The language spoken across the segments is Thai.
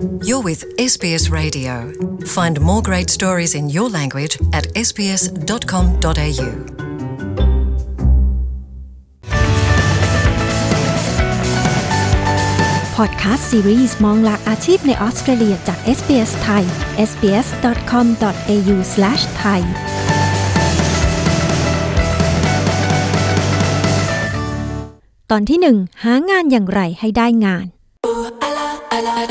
You're with SBS Radio. Find more great stories in your language at sbs.com.au. พอดแคสต์ซีรีส์มองหลักอาชีพในออสเตรเลียจาก SBS ไทย sbs.com.au/thai ตอนที่ 1 หางานอย่างไรให้ได้งาน ยิ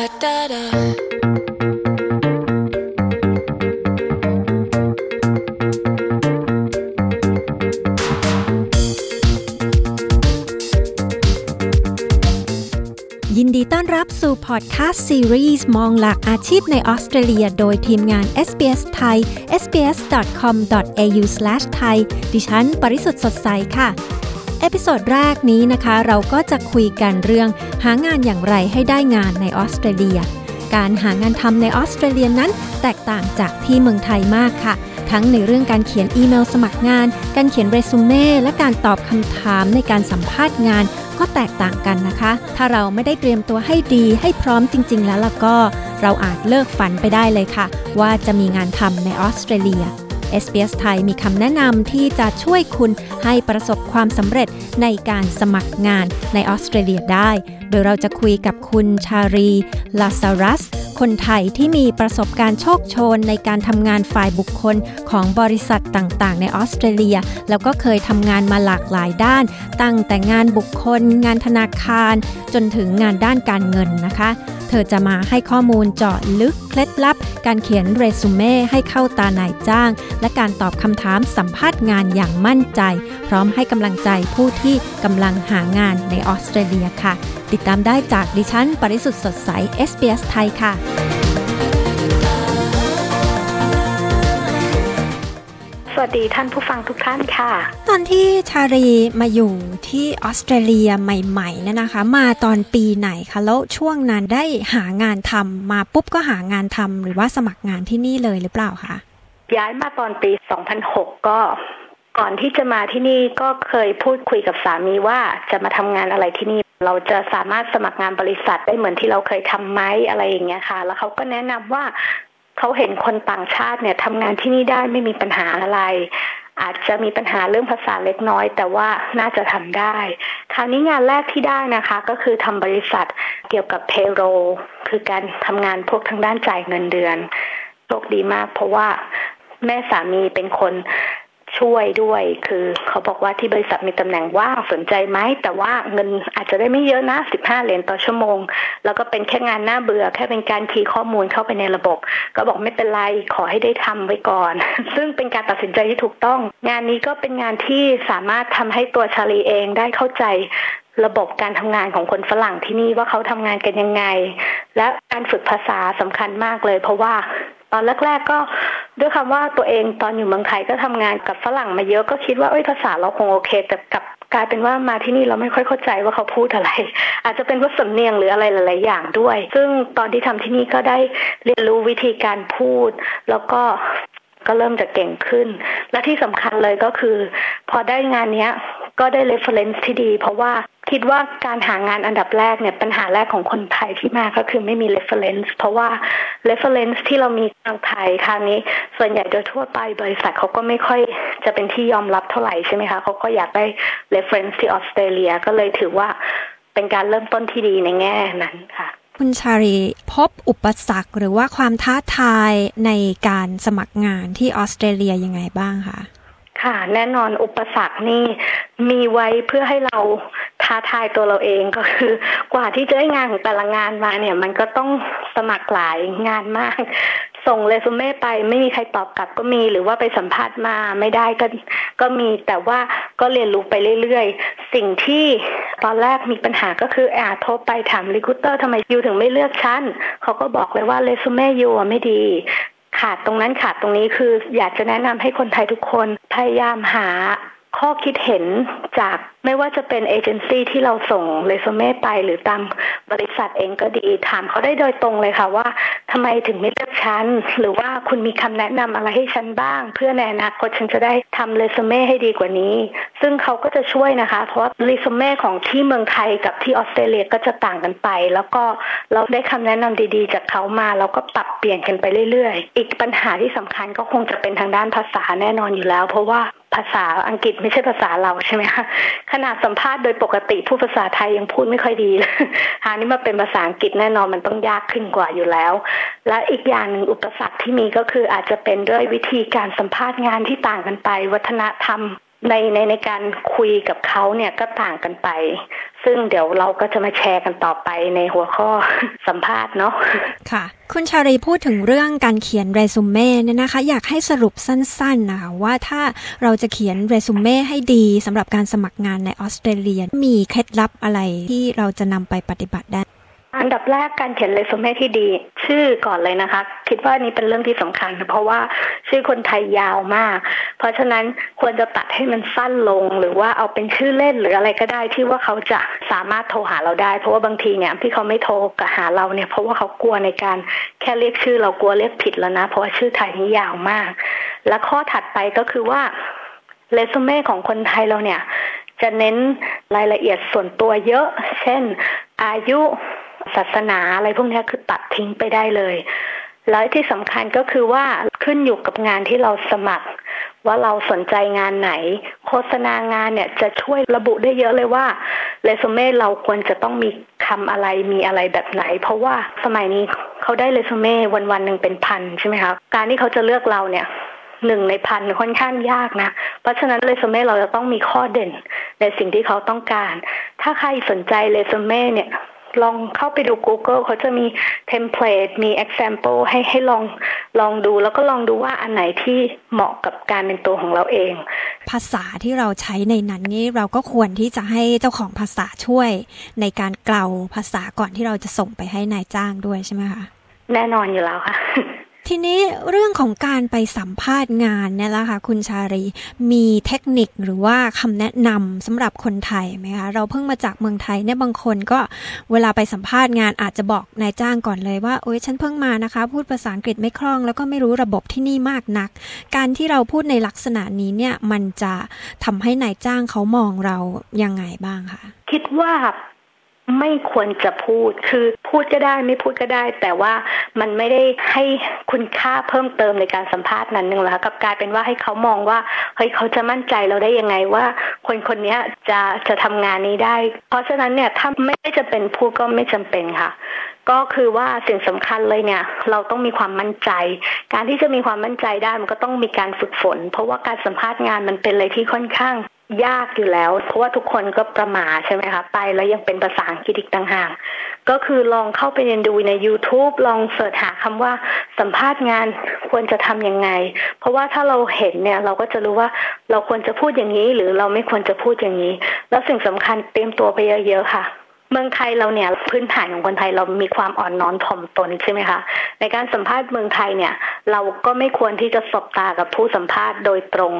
นดีต้อนรับสู่พอดแคสต์ซีรีส์มองหลักอาชีพในออสเตรเลีย โดยทีมงาน SBS ไทย sbs.com.au/thai ดิฉัน ปริสุทธ์สดใสค่ะ episode แรกนี้นะคะ เราก็จะคุยกันเรื่องหางานอย่างไรให้ได้งานในออสเตรเลีย การหางานทำในออสเตรเลียนั้น แตกต่างจากที่เมืองไทยมากค่ะ ทั้งในเรื่องการเขียนอีเมลสมัครงาน การเขียนเรซูเม่และการตอบคำถามในการสัมภาษณ์งานก็แตกต่างกันนะคะ ถ้าเราไม่ได้เตรียมตัวให้ดีให้พร้อมจริง ๆ แล้วล่ะก็ เราอาจเลิกฝันไปได้เลยค่ะ ว่าจะมีงานทำในออสเตรเลีย SBS ไทยมีคำแนะนำที่จะช่วยคุณให้ประสบความสำเร็จในการสมัครงานในออสเตรเลียได้ โดยเราจะคุยกับคุณชารีลาซารัส คนไทยที่มีประสบการณ์โชคโชนในการทำงานฝ่ายบุคคลของบริษัทต่างๆ ในออสเตรเลีย แล้วก็เคยทำงานมาหลากหลายด้าน ตั้งแต่งานบุคคล งานธนาคาร จนถึงงานด้านการเงินนะคะ เธอจะมาให้ข้อมูลเจาะลึก ล็ดลับ การเขียนเรซูเม่ให้เข้าตานายจ้าง และการตอบคำถามสัมภาษณ์งานอย่างมั่นใจ พร้อมให้กำลังใจผู้ที่กำลังหางานในออสเตรเลียค่ะ ติดตามได้จากดิฉัน ปริสุทธ์สดใส SBS ไทยค่ะ วัสดีท่านผู้ฟังทุกท่านค่ะ ตอนที่ชารีมาอยู่ที่ออสเตรเลียใหม่ๆเนี่ยนะคะ มาตอนปีไหนคะแล้วช่วงนั้นได้หางานทำมาปุ๊บก็หางานทำหรือว่าสมัครงานที่นี่เลยหรือเปล่าคะย้ายมาตอนปี 2006 ก็ก่อนที่จะมาที่นี่ก็เคยพูดคุยกับสามีว่าจะมาทำงานอะไรที่นี่ เราจะสามารถสมัครงานบริษัทได้เหมือนที่เราเคยทำไหมอะไรอย่างเงี้ยค่ะ แล้วเขาก็แนะนำว่า เขาเห็นคนต่างชาติเนี่ยทำงานที่นี่ได้ไม่มีปัญหาอะไร อาจจะมีปัญหาเรื่องภาษาเล็กน้อย แต่ว่าน่าจะทำได้ คราวนี้งานแรกที่ได้นะคะ ก็คือทำบริษัทเกี่ยวกับ payroll คือการทำงานพวกทางด้านจ่ายเงินเดือนโชคดีมาก เพราะว่าแม่สามีเป็นคน ช่วยด้วย คือเขาบอกว่าที่บริษัทมีตำแหน่งว่างสนใจไหม แต่ว่าเงินอาจจะได้ไม่เยอะนะ 15 เหรียญต่อชั่วโมง แล้วก็เป็นแค่งานหน้าเบื่อ แค่เป็นการคีย์ข้อมูลเข้าไปในระบบ ก็บอกไม่เป็นไร ขอให้ได้ทำไว้ก่อน ซึ่งเป็นการตัดสินใจที่ถูกต้อง งานนี้ก็เป็นงานที่สามารถทำให้ตัวชาลีเองได้เข้าใจระบบการทำงานของคนฝรั่งที่นี่ว่าเขาทำงานกันยังไง และการฝึกภาษาสำคัญมากเลย เพราะว่า ตอนแรก ๆ ก็ด้วยคำว่าตัวเองตอนอยู่เมืองไทยก็ทำงานกับฝรั่งมาเยอะก็คิดว่าเอ้ยภาษาเราคงโอเค แต่กับกลายเป็นว่ามาที่นี่เราไม่ค่อยเข้าใจว่าเขาพูดอะไร อาจจะเป็นเพราสำเนียงหรืออะไรหลาย ๆ อย่างด้วย ซึ่งตอนที่ทำที่นี่ก็ได้เรียนรู้วิธีการพูด แล้วก็ก็เริ่มจะเก่งขึ้น และที่สำคัญเลยก็คือ พอได้งานนี้ก็ได้ reference ที่ดี เพราะว่า คิดว่าการหางานอันดับแรกเนี่ยปัญหาแรกของคนไทยที่มาก็คือไม่มี reference เพราะว่า reference ที่เรามีทางไทยคราวนี้ ส่วนใหญ่โดยทั่วไปบริษัทเขาก็ไม่ค่อยจะเป็นที่ยอมรับเท่าไหร่ใช่ไหมคะเขาก็อยากได้ reference ที่ออสเตรเลียก็เลยถือว่าเป็นการเริ่มต้นที่ดีในแง่นั้นค่ะ คุณชารีพบอุปสรรคหรือว่าความท้าทายในการสมัครงานที่ออสเตรเลียยังไงบ้างคะค่ะแน่นอนอุปสรรคนี่มีไว้เพื่อให้เรา ท้าทายตัวเราเองก็คือ กว่าที่จะได้งานของแต่ละงานมาเนี่ย มันก็ต้องสมัครหลายงานมาก ส่งเรซูเม่ไปไม่มีใครตอบกลับก็มีหรือว่าไปสัมภาษณ์มาไม่ได้ก็ก็มีแต่ว่าก็เรียนรู้ไปเรื่อยๆ สิ่งที่ตอนแรกมีปัญหาก็คือแอบโทรไปถาม recruiter ทำไม you ถึงไม่เลือกฉันเขาก็บอกเลยว่า resume you ไม่ดีขาดตรงนั้นขาดตรงนี้คืออยากจะแนะนำให้คนไทยทุกคนพยายามหา ข้อคิดเห็นจากไม่ว่าจะเป็นเอเจนซี่ที่เราส่งเรซูเม่ไป หรือตามบริษัทเองก็ดี ถามเขาได้โดยตรงเลยค่ะว่าทำไมถึงไม่เลือกฉัน หรือว่าคุณมีคำแนะนำอะไรให้ฉันบ้าง เพื่อในอนาคตฉันจะได้ทำเรซูเม่ให้ดีกว่านี้ ซึ่งเขาก็จะช่วยนะคะ เพราะเรซูเม่ของที่เมืองไทยกับที่ออสเตรเลียก็จะต่างกันไป แล้วก็เราได้คำแนะนำดีๆ จากเขามาเราก็ปรับเปลี่ยนกันไปเรื่อยๆ อีกปัญหาที่สำคัญก็คงจะเป็นทางด้านภาษาแน่นอนอยู่แล้ว เพราะว่า ภาษาอังกฤษไม่ใช่ภาษาเราใช่ไหมคะขนาดสัมภาษณ์โดยปกติผู้ภาษาไทยยังพูดไม่ค่อยดีเลยหานี่มาเป็นภาษาอังกฤษแน่นอนมันต้องยากขึ้นกว่าอยู่แล้ว และอีกอย่างหนึ่งอุปสรรคที่มีก็คืออาจจะเป็นด้วยวิธีการสัมภาษณ์งานที่ต่างกันไป วัฒนธรรมในในในการคุยกับเขาเนี่ยก็ต่างกันไป ซึ่งเดี๋ยวเราก็จะมาแชร์กันต่อไปในหัวข้อสัมภาษณ์เนาะค่ะ คุณชารีพูดถึงเรื่องการเขียนเรซูเม่เนี่ยนะคะ อยากให้สรุปสั้นๆนะคะว่าถ้าเราจะเขียนเรซูเม่ให้ดีสำหรับการสมัครงานในออสเตรเลีย มีเคล็ดลับอะไรที่เราจะนำไปปฏิบัติได้ อันดับแรกการเขียนเรซูเม่ที่ดี ชื่อก่อนเลยนะคะ คิดว่านี้เป็นเรื่องที่สำคัญ เพราะว่าชื่อคนไทยยาวมาก เพราะฉะนั้นควรจะตัดให้มันสั้นลง หรือว่าเอาเป็นชื่อเล่นหรืออะไรก็ได้ที่ว่าเขาจะสามารถโทรหาเราได้ เพราะว่าบางทีเนี่ยที่เขาไม่โทรกับหาเราเนี่ยเพราะว่าเขากลัวในการแค่เรียกชื่อเรากลัวเรียกผิดแล้วนะ เพราะว่าชื่อไทยนี่ยาวมาก และข้อถัดไปก็คือว่าเรซูเม่ของคนไทยเราเนี่ย จะเน้นรายละเอียดส่วนตัวเยอะ เช่น อายุ ศาสนาอะไรพวกนี้คือตัดทิ้งไปได้เลยแล้วที่สำคัญก็คือว่าขึ้นอยู่กับงานที่เราสมัคร ว่าเราสนใจงานไหน โฆษณางานเนี่ยจะช่วยระบุได้เยอะเลยว่าเรซูเม่เราควรจะต้องมีคำอะไรมีอะไรแบบไหน เพราะว่าสมัยนี้เขาได้เรซูเม่วันวันหนึ่งเป็นพันใช่ไหมคะการที่เขาจะเลือกเราเนี่ยหนึ่งในพันค่อนข้างยากนะ เพราะฉะนั้นเรซูเม่เราจะต้องมีข้อเด่นในสิ่งที่เขาต้องการ ถ้าใครสนใจเรซูเม่เนี่ย ลองเข้าไปดู Google เขาจะมีเทมเพลตมี example ให้ให้ลองลองดูแล้วก็ลองดูว่าอันไหนที่เหมาะกับการเป็นตัวของเราเอง ภาษาที่เราใช้ในนั้นนี่เราก็ควรที่จะให้เจ้าของภาษาช่วย ในการเกลาภาษาก่อนที่เราจะส่งไปให้นายจ้างด้วยใช่ไหมคะแน่นอนอยู่แล้วค่ะ ทีนี้เรื่องของการไปสัมภาษณ์งานเนี่ยละค่ะคุณชารีมีเทคนิคหรือว่าคำแนะนำสำหรับคนไทยไหมคะเราเพิ่งมาจากเมืองไทยเนี่ยบางคนก็เวลาไปสัมภาษณ์งานอาจจะบอกนายจ้างก่อนเลยว่าโอ๊ยฉันเพิ่งมานะคะ พูดภาษาอังกฤษไม่คล่อง แล้วก็ไม่รู้ระบบที่นี่มากนัก การที่เราพูดในลักษณะนี้เนี่ยมันจะทำให้นายจ้างเขามองเรายังไงบ้างคะคิดว่า ไม่ควรจะพูด คือพูดก็ได้ไม่พูดก็ได้ แต่ว่ามันไม่ได้ให้คุณค่าเพิ่มเติมในการสัมภาษณ์นั้นหนึ่งแล้วกับกลายเป็นว่าให้เขามองว่าเฮ้ยเขาจะมั่นใจเราได้ยังไงว่า คนคนนี้จะจะทำงานนี้ได้ เพราะฉะนั้นเนี่ยถ้าไม่ได้จะเป็นพูดก็ไม่จำเป็นค่ะ ก็คือว่าสิ่งสำคัญเลยเนี่ยเราต้องมีความมั่นใจ การที่จะมีความมั่นใจได้มันก็ต้องมีการฝึกฝน เพราะว่าการสัมภาษณ์งานมันเป็นอะไรที่ค่อนข้าง ยากอยู่แล้ว เพราะว่าทุกคนก็ประมาใช่ไหมคะไปแล้วยังเป็นภาษาอังกฤษอีกต่างหากก็คือลองเข้าไปเรียนดูใน YouTube ลองเสิร์ชหาคำว่าสัมภาษณ์งานควรจะทำยังไง เพราะว่าถ้าเราเห็นเนี่ยเราก็จะรู้ว่าเราควรจะพูดอย่างนี้ หรือเราไม่ควรจะพูดอย่างนี้ แล้วสิ่งสำคัญเตรียมตัวไปเยอะๆค่ะ เมืองไทยเราเนี่ยพื้นฐานของคนไทยเรามีความอ่อนน้อมถ่อมตนใช่ไหมคะในการสัมภาษณ์เมืองไทยเนี่ย เราก็ไม่ควรที่จะสบตากับผู้สัมภาษณ์โดยตรง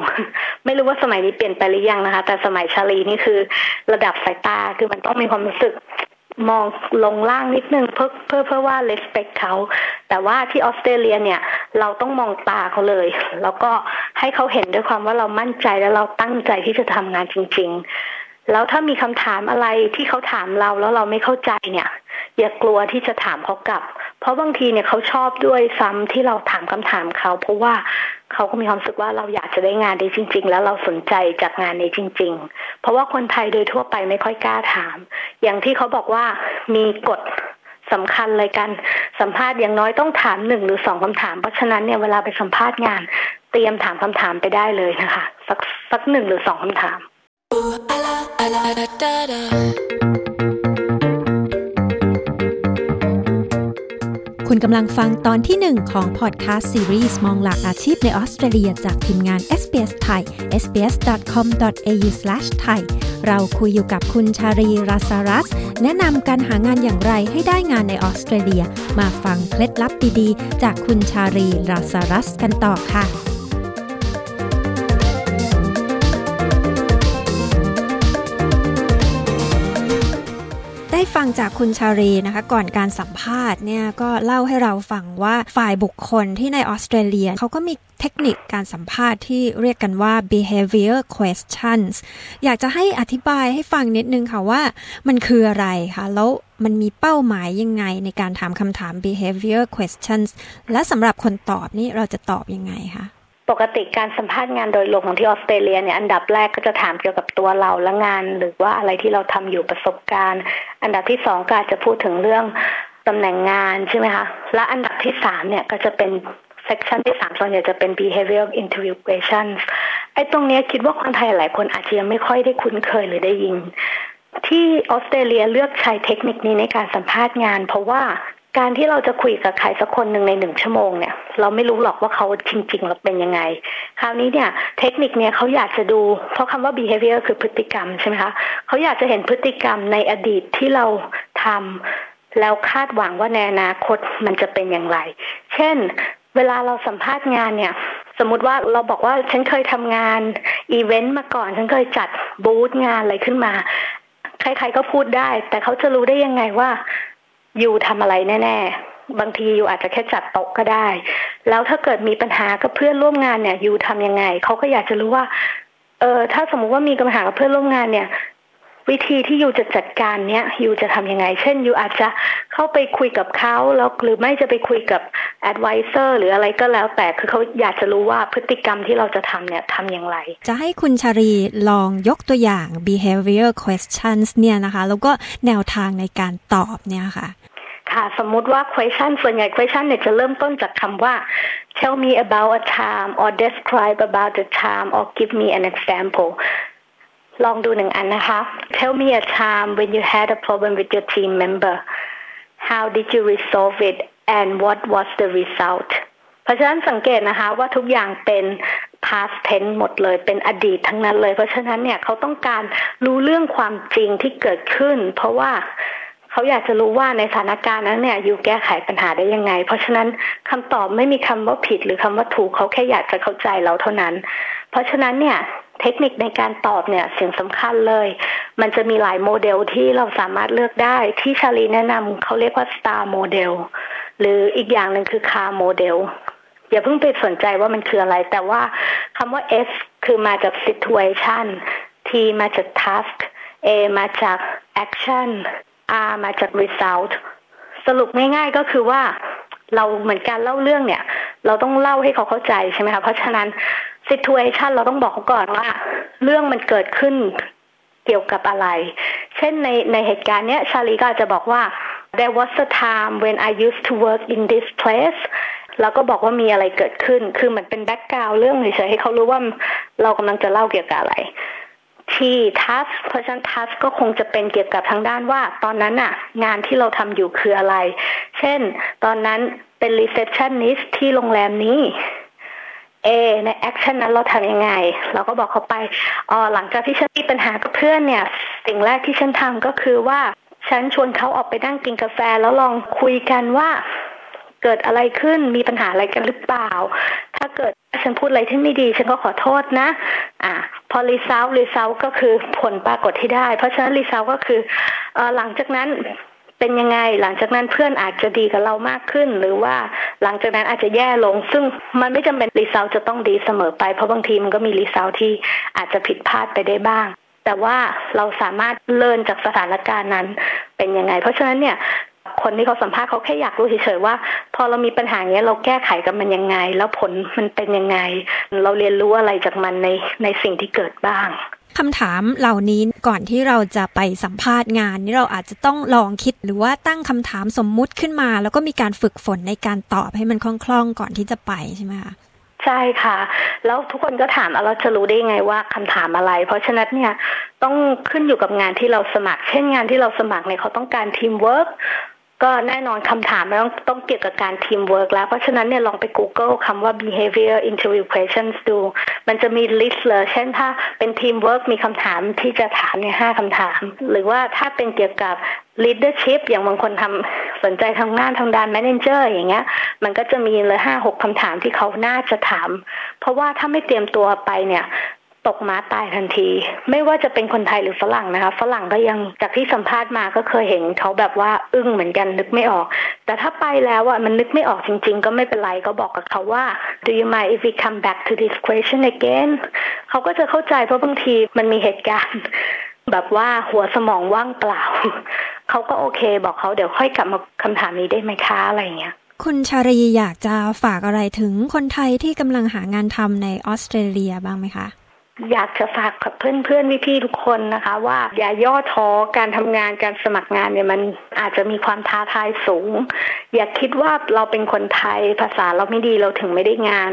ไม่รู้ว่าสมัยนี้เปลี่ยนไปหรือยังนะคะ แต่สมัยชาลีนี่คือระดับสายตาคือมันต้องมีความรู้สึกมองลงล่างนิดนึงเพื่อเพื่อเพื่อว่า respect เขา แต่ว่าที่ออสเตรเลียเนี่ย เราต้องมองตาเขาเลย แล้วก็ให้เขาเห็นด้วยความว่าเรามั่นใจและเราตั้งใจที่จะทำงานจริง ๆ แล้วถ้ามีคำถามอะไรที่เขาถามเราแล้วเราไม่เข้าใจเนี่ย อย่ากลัวที่จะถามเขากลับ เพราะบางทีเนี่ยเขาชอบด้วยซ้ำที่เราถามคำถามเขาเพราะว่าเขาก็มีความรู้สึกว่าเราอยากจะได้งานนี้จริง ๆ แล้วเราสนใจจากงานนี้จริง ๆ เพราะว่าคนไทยโดยทั่วไปไม่ค่อยกล้าถาม อย่างที่เขาบอกว่ามีกฎสำคัญเลยกันสัมภาษณ์อย่างน้อยต้องถามหนึ่งหรือสองคำถาม เพราะฉะนั้นเนี่ยเวลาไปสัมภาษณ์งาน เตรียมถามคำถามไปได้เลยนะคะ สักสักหนึ่งหรือสองคำถาม คุณกำลังฟังตอนที่หนึ่งของพอดแคสต์ซีรีส์มองหลักอาชีพในออสเตรเลียจากทีมงาน SBS ไทย sbs.com.au/thai เราคุยอยู่กับคุณชารีราสารัส แนะนำการหางานอย่างไรให้ได้งานในออสเตรเลีย มาฟังเคล็ดลับดีๆ จากคุณชารีราสารัสกันต่อค่ะ จากคุณชารีนะคะก่อนการสัมภาษณ์เนี่ยก็เล่าให้เราฟังว่าฝ่ายบุคคลที่ในออสเตรเลียเขาก็มีเทคนิคการสัมภาษณ์ที่เรียกกันว่า behavior questions อยากจะให้อธิบายให้ฟังนิดนึงค่ะว่ามันคืออะไรคะแล้วมันมีเป้าหมายยังไงในการถามคำถาม behavior questions และสำหรับคนตอบนี่เราจะตอบยังไงคะ ปกติการสัมภาษณ์งานโดยรวมของที่ออสเตรเลียเนี่ยอันดับแรกก็จะถามเกี่ยวกับตัวเราและงาน หรือว่าอะไรที่เราทำอยู่ประสบการณ์ อันดับที่สองก็อาจจะพูดถึงเรื่องตำแหน่งงานใช่ไหมคะและอันดับที่สามเนี่ยก็จะเป็น section ที่สามส่วนใหญ่จะเป็น behavioral interview questions ไอ้ตรงนี้คิดว่าคนไทยหลายคนอาจจะยังไม่ค่อยได้คุ้นเคยหรือได้ยินที่ออสเตรเลียเลือกใช้เทคนิคนี้ในการสัมภาษณ์งาน เพราะว่า การที่เราจะคุยกับใครสักคนหนึ่งในหนึ่งชั่วโมงเนี่ย เราไม่รู้หรอกว่าเขาจริงๆเราเป็นยังไง คราวนี้เนี่ยเทคนิคเนี่ยเขาอยากจะดู เพราะคำว่า behavior คือพฤติกรรมใช่ไหมคะเขาอยากจะเห็นพฤติกรรมในอดีตที่เราทำแล้วคาดหวังว่าในอนาคตมันจะเป็นอย่างไร เช่น เวลาเราสัมภาษณ์งานเนี่ยสมมติว่าเราบอกว่าฉันเคยทำงานอีเวนต์มาก่อน ฉันเคยจัดบูธงานอะไรขึ้นมา ใครๆก็พูดได้ แต่เขาจะรู้ได้ยังไงว่า ยู่ทำอะไรแน่ ๆ บางทียูอาจจะแค่จัดโต๊ะก็ได้ แล้วถ้าเกิดมีปัญหากับเพื่อนร่วมงานเนี่ยยู่ทำยังไงเขาก็อยากจะรู้ว่าเออถ้าสมมุติว่ามีปัญหากับเพื่อนร่วมงานเนี่ย วิธีที่อยู่จะจัดการเนี้ยอยู่จะทํำยังไง เช่นอยู่อาจจะเข้าไปคุยกับเขาแล้วหรือไม่จะไปคุยกับแอดไวเซอร์หรืออะไรก็แล้วแต่คือเขาอยากจะรู้ว่าพฤติกรรมที่เราจะทำเนี่ยทำอย่างไร จะให้คุณชารีลองยกตัวอย่าง behavior questions เนี่ยนะคะ แล้วก็แนวทางในการตอบเนี่ยค่ะค่ะสมมุติว่า question ส่วนใหญ่ question เนี่ยจะเริ่มต้นจากคำว่า tell me about a time or describe about the time or give me an example ลองดูหนึ่งอันนะคะ tell me a time when you had a problem with your team member how did you resolve it and what was the result เพราะฉะนั้นสังเกตนะคะว่าทุกอย่างเป็น past tense หมดเลยเป็นอดีตทั้งนั้นเลย เพราะฉะนั้นเนี่ยเขาต้องการรู้เรื่องความจริงที่เกิดขึ้น เพราะว่าเขาอยากจะรู้ว่าในสถานการณ์นั้นเนี่ยอยู่แก้ไขปัญหาได้ยังไง เพราะฉะนั้นคำตอบไม่มีคำว่าผิดหรือคำว่าถูกเขาแค่อยากจะเข้าใจเราเท่านั้น เพราะฉะนั้นเนี่ย เทคนิคในการตอบเนี่ยสิ่งสำคัญเลย มันจะมีหลายโมเดลที่เราสามารถเลือกได้ที่ชาลีแนะนำเขาเรียกว่า star model หรืออีกอย่างหนึ่งคือ car model อย่าเพิ่งไปสนใจว่ามันคืออะไร แต่ว่าคำว่า S คือมาจาก situation T มาจาก task A มาจาก action R มาจาก result สรุปง่ายๆก็คือว่าเราเหมือนการเล่าเรื่องเนี่ย เราต้องเล่าให้เขาเข้าใจใช่ไหมคะเพราะฉะนั้น situation เราต้องบอกเขาก่อนว่า เรื่องมันเกิดขึ้นเกี่ยวกับอะไร เช่นในในเหตุการณ์เนี้ยชาลีก็อาจจะบอกว่า there was a time when I used to work in this place แล้วก็บอกว่ามีอะไรเกิดขึ้น คือเหมือนเป็น background เรื่องเฉยๆให้เขารู้ว่าเรากำลังจะเล่าเกี่ยวกับอะไร ที task เพราะฉะนั้น task ก็คงจะเป็นเกี่ยวกับทางด้านว่า ตอนนั้นน่ะงานที่เราทำอยู่คืออะไร เช่น ตอนนั้นเป็น receptionist ที่โรงแรมนี้ A ใน action นั้นเราทำยังไง เราก็บอกเขาไปอ๋อหลังจากที่ฉันมีปัญหากับเพื่อนเนี่ย สิ่งแรกที่ฉันทำก็คือว่าฉันชวนเขาออกไปนั่งกินกาแฟแล้วลองคุยกันว่าเกิดอะไรขึ้นมีปัญหาอะไรกันหรือเปล่า ถ้าเกิดฉันพูดอะไรที่ไม่ดี ฉันก็ขอโทษนะ อ่า พอ result result ก็คือผลปรากฏที่ได้ เพราะฉะนั้น result ก็คือหลังจากนั้น เป็นยังไงหลังจากนั้นเพื่อนอาจจะดีกับเรามากขึ้น หรือว่าหลังจากนั้นอาจจะแย่ลง ซึ่งมันไม่จำเป็น result จะต้องดีเสมอไปเพราะบางทีมันก็มี result ที่อาจจะผิดพลาดไปได้บ้าง แต่ว่าเราสามารถเลินจากสถานการณ์นั้นเป็นยังไง เพราะฉะนั้นเนี่ยคนที่เขาสัมภาษณ์เขาแค่อยากรู้เฉยๆว่า พอเรามีปัญหาเงี้ยเราแก้ไขกับมันยังไง แล้วผลมันเป็นยังไง เราเรียนรู้อะไรจากมันในในสิ่งที่เกิดบ้าง คำถามเหล่านี้ก่อนที่เราจะไปสัมภาษณ์งานนี่เราอาจจะต้องลองคิดหรือว่าตั้งคำถามสมมุติขึ้นมา แล้วก็มีการฝึกฝนในการตอบให้มันคล่องๆก่อนที่จะไปใช่ไหมคะใช่ค่ะ แล้วทุกคนก็ถามเราจะรู้ได้ไงว่าคำถามอะไร เพราะฉะนั้นเนี่ยต้องขึ้นอยู่กับงานที่เราสมัคร เช่นงานที่เราสมัครเนี่ยเขาต้องการทีมเวิร์ก ก็แน่นอนคำถามมันต้องต้องเกี่ยวกับการทีมเวิร์กแล้ว เพราะฉะนั้นเนี่ยลองไป Google คำว่า behavior interview questions ดู มันจะมี list เลย เช่นถ้าเป็นทีมเวิร์กมีคำถามที่จะถามเนี่ยห้าคำถาม หรือว่าถ้าเป็นเกี่ยวกับ leadership อย่างบางคนทำสนใจทำงานทางด้าน manager อย่างเงี้ย มันก็จะมีเลยห้าหกคำถามที่เขาน่าจะถาม เพราะว่าถ้าไม่เตรียมตัวไปเนี่ย ตกม้าตายทันที ไม่ว่าจะเป็นคนไทยหรือฝรั่งนะคะฝรั่งก็ยังจากที่สัมภาษณ์มาก็เคยเห็นเขาแบบว่าอึ้งเหมือนกันนึกไม่ออก แต่ถ้าไปแล้วอะมันนึกไม่ออกจริง ๆ ก็ไม่เป็นไรก็บอกกับเขาว่า do you mind if we come back to this question again เขาก็จะเข้าใจเพราะบางทีมันมีเหตุการณ์ แบบว่าหัวสมองว่างเปล่า เขาก็โอเค บอกเขาเดี๋ยวค่อยกลับมาคำถามนี้ได้ไหมคะอะไรเงี้ยคุณชารีอยากจะฝากอะไรถึงคนไทยที่กำลังหางานทำในออสเตรเลียบ้างไหมคะ อยากจะฝากกับเพื่อนๆพี่ๆทุกคนนะคะ ว่าอย่าย่อท้อการทำงานการสมัครงานเนี่ยมันอาจจะมีความท้าทายสูง อย่าคิดว่าเราเป็นคนไทยภาษาเราไม่ดีเราถึงไม่ได้งาน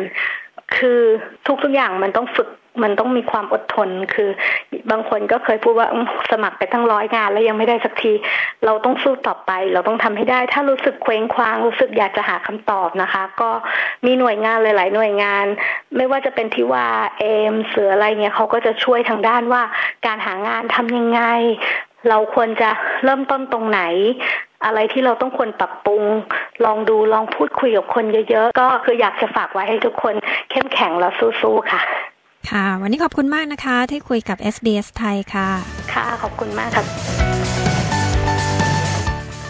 คือทุกๆอย่างมันต้องฝึก มันต้องมีความอดทนคือ บางคนก็เคยพูดว่าสมัครไปตั้งร้อยงาน แล้วยังไม่ได้สักที เราต้องสู้ต่อไป เราต้องทำให้ได้ ถ้ารู้สึกเคว้งคว้าง รู้สึกอยากจะหาคำตอบนะคะ ก็มีหน่วยงานหลาย ๆ หน่วยงาน ไม่ว่าจะเป็นที่ว่าเอมเสืออะไรเงี้ยเขาก็จะช่วยทางด้านว่า การหางานทำยังไง เราควรจะเริ่มต้นตรงไหนอะไรที่เราต้องควรปรับปรุง ลองดูลองพูดคุยกับคนเยอะ ๆ ก็คืออยากจะฝากไว้ให้ทุกคนเข้มแข็งและสู้ๆค่ะ ค่ะ วันนี้ขอบคุณมากนะคะ ที่คุยกับ SBS ไทยค่ะ ค่ะ ขอบคุณมากครับ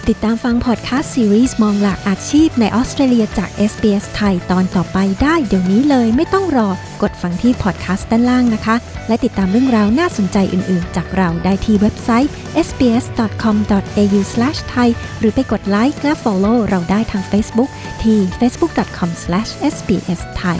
ติดตามฟังพอดแคสต์ซีรีส์มองหลากอาชีพในออสเตรเลียจาก SBS ไทยตอนต่อไปได้เดี๋ยวนี้เลยไม่ต้องรอกดฟังที่พอดแคสต์ด้านล่างนะคะ และติดตามเรื่องราวน่าสนใจอื่น ๆ จากเราได้ที่เว็บไซต์ sbs.com.au/thai หรือไปกดไลค์และ follow เราได้ทาง Facebook ที่ facebook.com/sbsthai